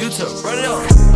YouTube, run it up.